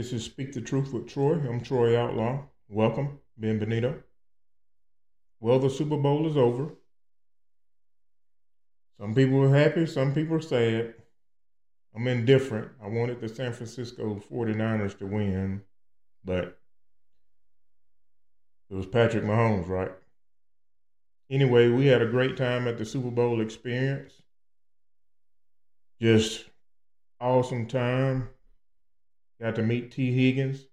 This is Speak the Truth with Troy. I'm Troy Outlaw. Welcome, Benvenuto. Well, the Super Bowl is over. Some people are happy, some people are sad. I'm indifferent. I wanted the San Francisco 49ers to win, but it was Patrick Mahomes, right? Anyway, we had a great time at the Super Bowl experience. Just awesome time. Got to meet Tee Higgins.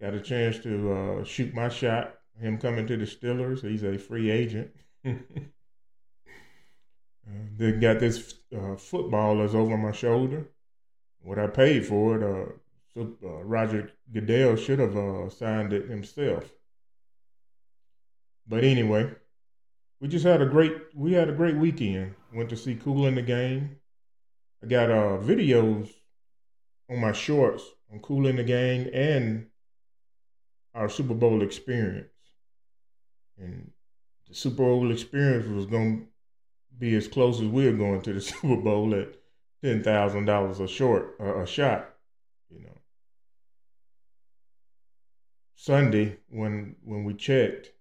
Got a chance to uh, shoot my shot. Him coming to the Steelers. He's a free agent. uh, then got this uh, football that's over my shoulder. What I paid for it, uh, so, uh, Roger Goodell should have uh, signed it himself. But anyway, we just had a great we had a great weekend. Went to see Kool & the Gang. I got uh, videos on my shorts on Kool & the Gang and our Super Bowl experience. And the Super Bowl experience was going to be as close as we are going to the Super Bowl at ten thousand dollars a short uh, a shot. You know. Sunday when when we checked,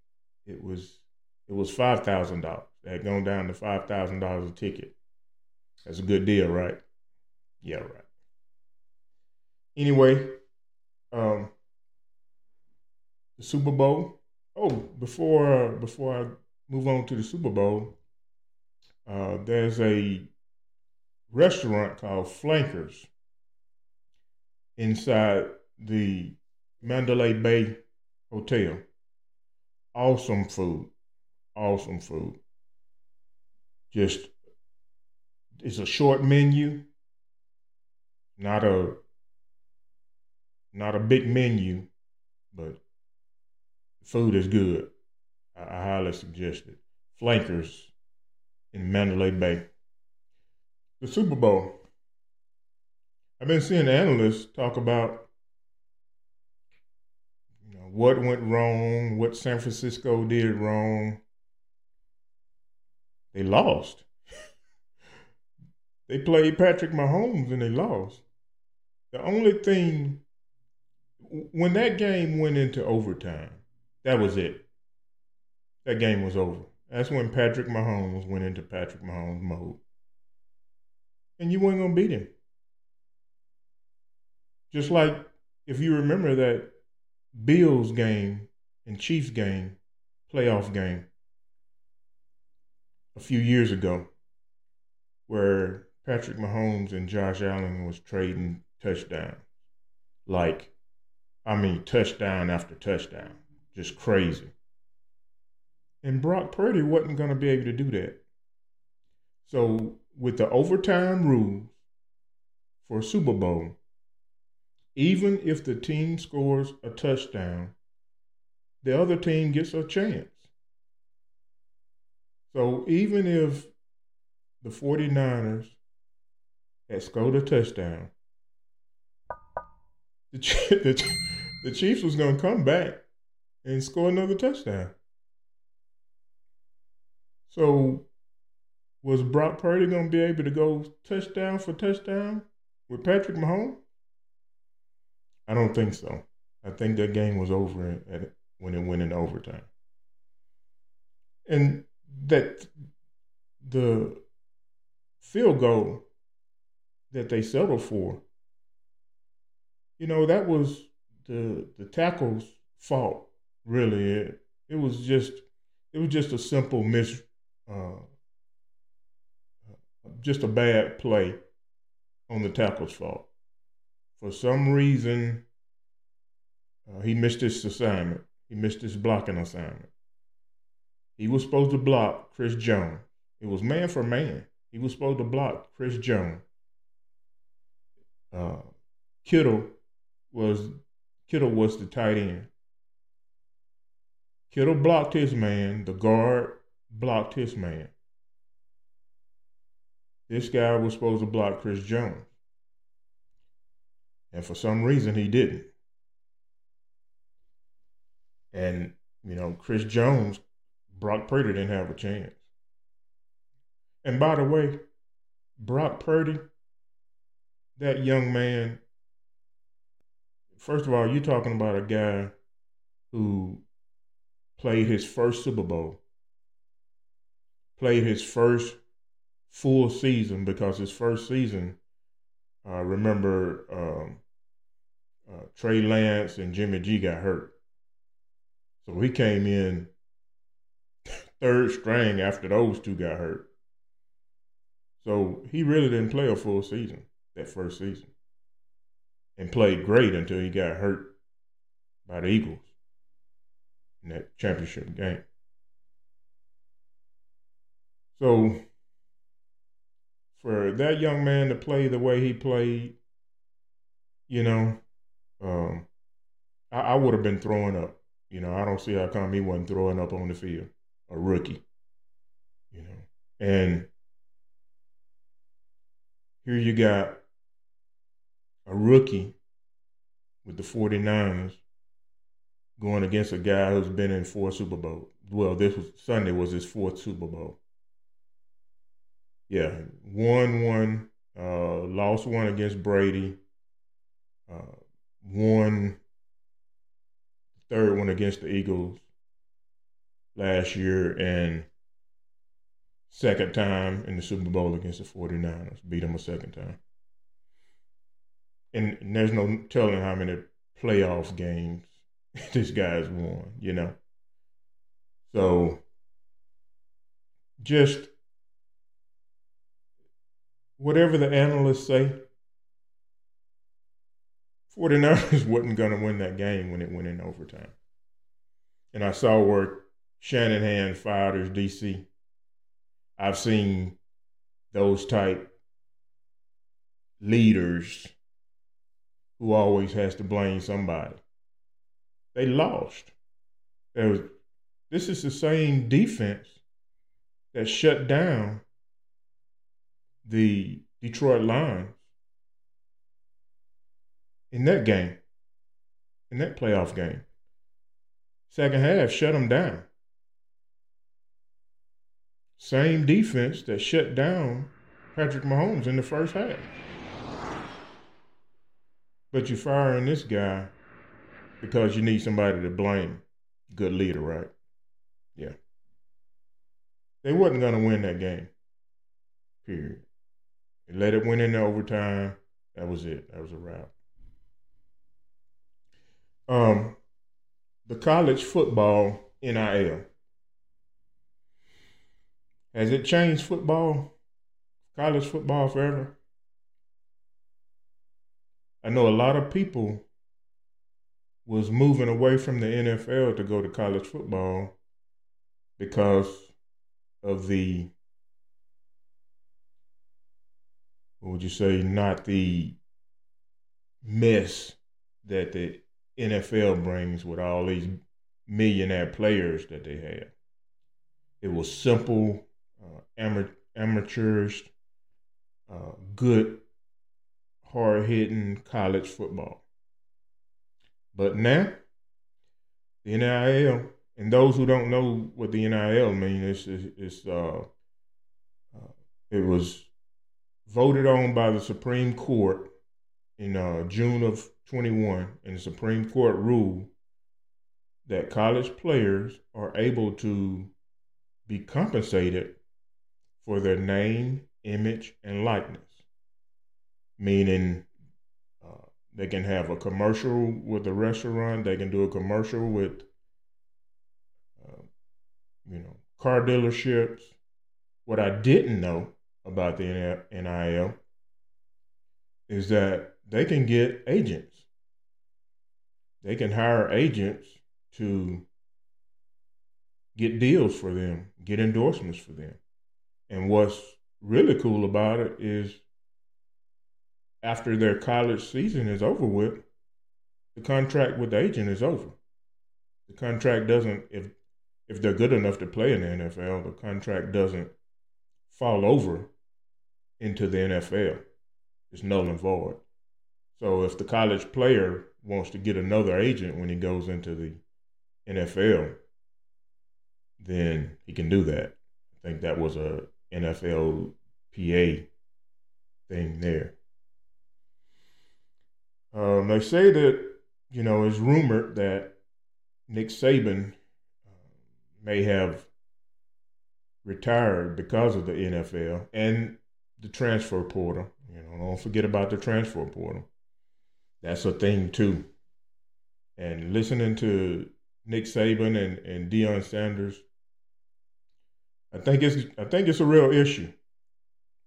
it was it was five thousand dollars. It had gone down to five thousand dollars a ticket. That's a good deal, right? Yeah, right. Anyway, um, the Super Bowl. Oh, before before I move on to the Super Bowl, uh, there's a restaurant called Flankers inside the Mandalay Bay Hotel. Awesome food, awesome food. Just it's a short menu, not a not a big menu, but food is good. I, I highly suggest it. Flankers in Mandalay Bay. The Super Bowl. I've been seeing analysts talk about you know, what went wrong, what San Francisco did wrong. They lost. they played Patrick Mahomes and they lost. The only thing when that game went into overtime, that was it. That game was over. That's when Patrick Mahomes went into Patrick Mahomes mode. And you weren't going to beat him. Just like if you remember that Bills game and Chiefs game, playoff game, a few years ago, where Patrick Mahomes and Josh Allen was trading touchdowns. Like I mean, touchdown after touchdown. Just crazy. And Brock Purdy wasn't going to be able to do that. So, with the overtime rules for Super Bowl, even if the team scores a touchdown, the other team gets a chance. So, even if the 49ers had scored a touchdown, the, the, the Chiefs was going to come back and score another touchdown. So, was Brock Purdy going to be able to go touchdown for touchdown with Patrick Mahomes? I don't think so. I think that game was over at, when it went in overtime. And that the field goal that they settled for, you know, that was the the tackle's fault. Really, it it was just it was just a simple miss, uh, just a bad play on the tackle's fault. For some reason, uh, he missed his assignment. He missed his blocking assignment. He was supposed to block Chris Jones. It was man for man. He was supposed to block Chris Jones. Uh, Kittle was Kittle was the tight end. Kittle blocked his man. The guard blocked his man. This guy was supposed to block Chris Jones. And for some reason, he didn't. And, you know, Chris Jones, Brock Purdy didn't have a chance. And by the way, Brock Purdy, that young man first of all, you're talking about a guy who played his first Super Bowl, played his first full season because his first season, uh, remember, um, uh, Trey Lance and Jimmy G got hurt. So he came in third string after those two got hurt. So he really didn't play a full season that first season and played great until he got hurt by the Eagles in that championship game. So for that young man to play the way he played, you know, um, I, I would have been throwing up. You know, I don't see how come he wasn't throwing up on the field, a rookie. You know, and here you got a rookie with the 49ers going against a guy who's been in four Super Bowls. Well, this was Sunday was his fourth Super Bowl. Yeah, won one, uh, lost one against Brady, uh, won third one against the Eagles last year, and second time in the Super Bowl against the 49ers, beat them a second time. And, there's no telling how many playoff games this guy's won, you know. So just whatever the analysts say, 49ers wasn't going to win that game when it went in overtime. And I saw where Shanahan fired his DC I've seen those type leaders who always has to blame somebody. They lost. There was, this is the same defense that shut down the Detroit Lions in that game, in that playoff game. Second half, shut them down. Same defense that shut down Patrick Mahomes in the first half. But you're firing this guy because you need somebody to blame. Good leader, right? Yeah. They wasn't going to win that game. Period. They let it win in overtime. That was it. That was a wrap. Um, the college football NIL. Has it changed football, college football forever? I know a lot of people was moving away from the NFL to go to college football because of the what would you say not the mess that the NFL brings with all these millionaire players that they have. It was simple uh, amateur, amateurs, uh, good, hard hitting college football. But now, the NIL, and those who don't know what the NIL means, it's, it's uh, uh, it was voted on by the Supreme Court in uh, June of 21, and the Supreme Court ruled that college players are able to be compensated for their name, image, and likeness. Meaning, uh, they can have a commercial with a restaurant. They can do a commercial with, uh, you know, car dealerships. What I didn't know about the NIL is that they can get agents. They can hire agents to get deals for them, get endorsements for them. And what's really cool about it is after their college season is over with, the contract with the agent is over. The contract doesn't if if they're good enough to play in the NFL, the contract doesn't fall over into the NFL. It's null and void. So if the college player wants to get another agent when he goes into the NFL, then he can do that. I think that was a NFLPA thing there. Um, they say that you know, it's rumored that Nick Saban uh, may have retired because of the NIL and the transfer portal. You know, don't forget about the transfer portal. That's a thing too. And listening to Nick Saban and, and Deion Sanders, I think it's I think it's a real issue.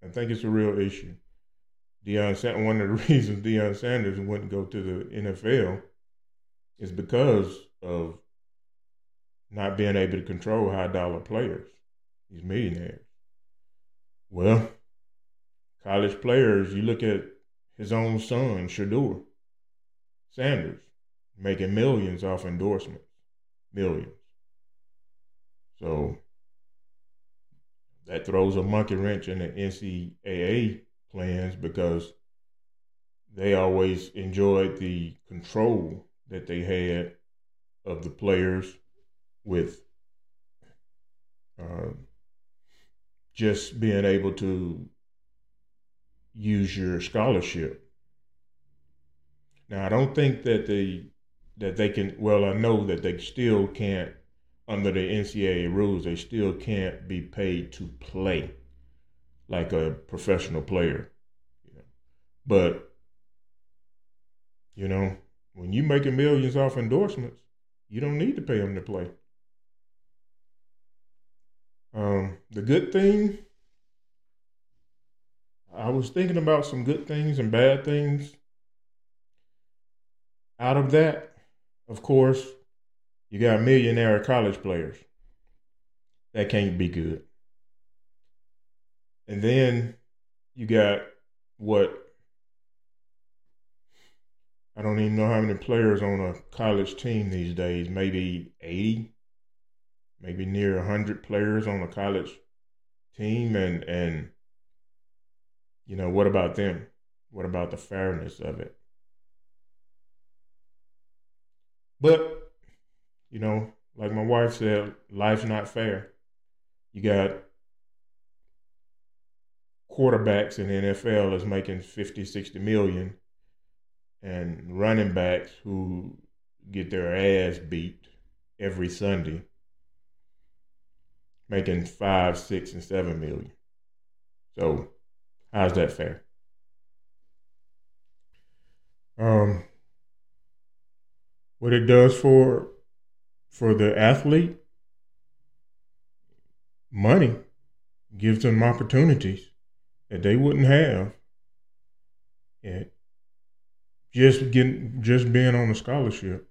I think it's a real issue. Deion one of the reasons Deion Sanders wouldn't go to the NFL is because of not being able to control high dollar players, these millionaires. Well, college players, you look at his own son, Shedeur Sanders, making millions off endorsements. Millions. So that throws a monkey wrench in the NCAA plans because they always enjoyed the control that they had of the players with uh, just being able to use your scholarship. Now, I don't think that they that they can. Well, I know that they still can't under the NCAA rules. They still can't be paid to play like a professional player. But you know, when you're making millions off endorsements, you don't need to pay them to play. Um, the good thing, I was thinking about some good things and bad things. Out of that, of course, you got millionaire college players. That can't be good. And then you got what I don't even know how many players on a college team these days. Maybe 80, maybe near 100 players on a college team. And, and, you know, what about them? What about the fairness of it? But, you know, like my wife said, life's not fair. You got quarterbacks in the NFL is making 50, 60 million and running backs who get their ass beat every Sunday, making five, six, and seven million. So, how's that fair? Um, what it does for for the athlete, money gives them opportunities that they wouldn't have. It just getting just being on a scholarship.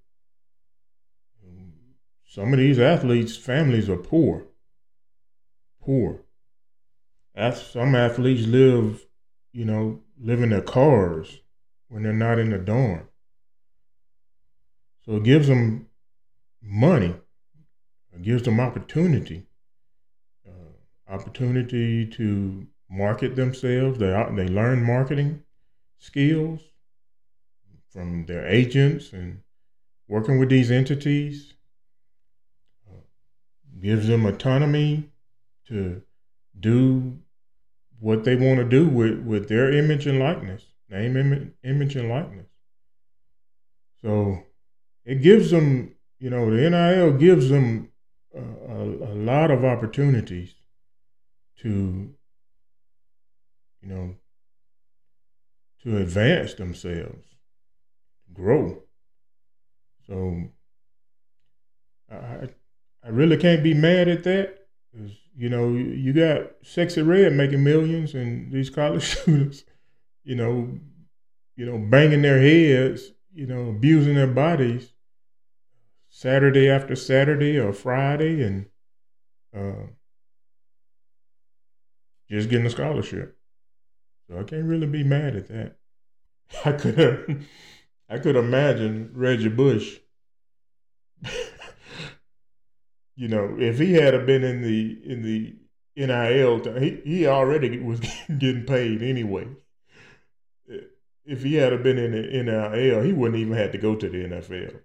Some of these athletes' families are poor. Poor. Some athletes live, you know, live in their cars when they're not in the dorm. So it gives them money. It gives them opportunity. Uh, opportunity to market themselves. They they learn marketing skills from their agents and working with these entities uh, gives them autonomy to do what they want to do with, with their image and likeness, name, Im- image, and likeness. So it gives them, you know, the NIL gives them a, a, a lot of opportunities to, you know, to advance themselves grow. So I I really can't be mad at that. You know, you got Sexyy Red making millions, and these college students, you know, you know, banging their heads, you know, abusing their bodies, Saturday after Saturday or Friday, and uh, just getting a scholarship. So I can't really be mad at that. I could. I could imagine Reggie Bush. you know, if he had been in the in the NIL, he he already was getting paid anyway. If he had been in the NIL, he wouldn't even have to go to the NFL.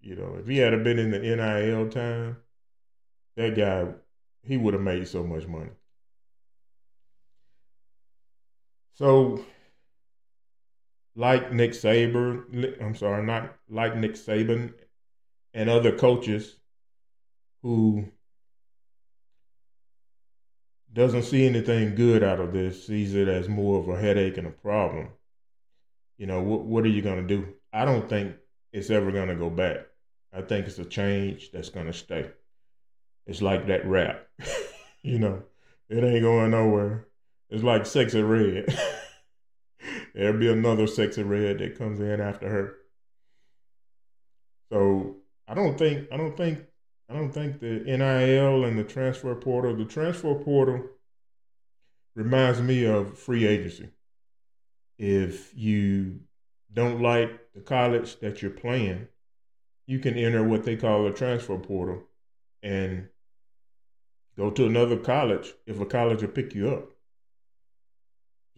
You know, if he had been in the NIL time, that guy he would have made so much money. So like Nick Saban, I'm sorry, not like Nick Saban and other coaches who doesn't see anything good out of this, sees it as more of a headache and a problem. You know, what, what are you going to do? I don't think it's ever going to go back. I think it's a change that's going to stay. It's like that rap, you know, it ain't going nowhere. It's like Sexyy Red. There'll be another Sexyy Red that comes in after her. So I don't think I don't think I don't think the NIL and the transfer portal, the transfer portal reminds me of free agency. If you don't like the college that you're playing, you can enter what they call a transfer portal and go to another college if a college will pick you up.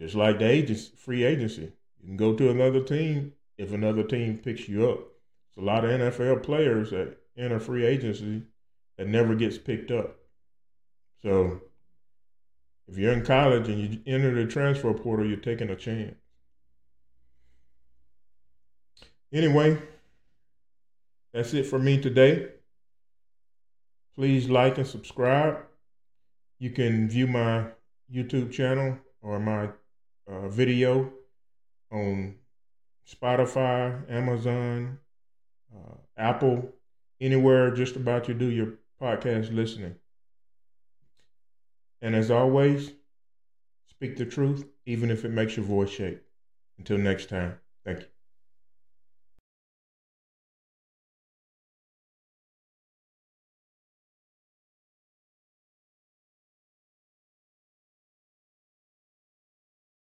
Just like the agents, free agency. You can go to another team if another team picks you up. It's a lot of NFL players that enter free agency that never gets picked up. So if you're in college and you enter the transfer portal, you're taking a chance. Anyway, that's it for me today. Please like and subscribe. You can view my YouTube channel or my uh, video on Spotify, Amazon, uh, Apple, anywhere just about you do your podcast listening. And as always, speak the truth, even if it makes your voice shake. Until next time, thank you.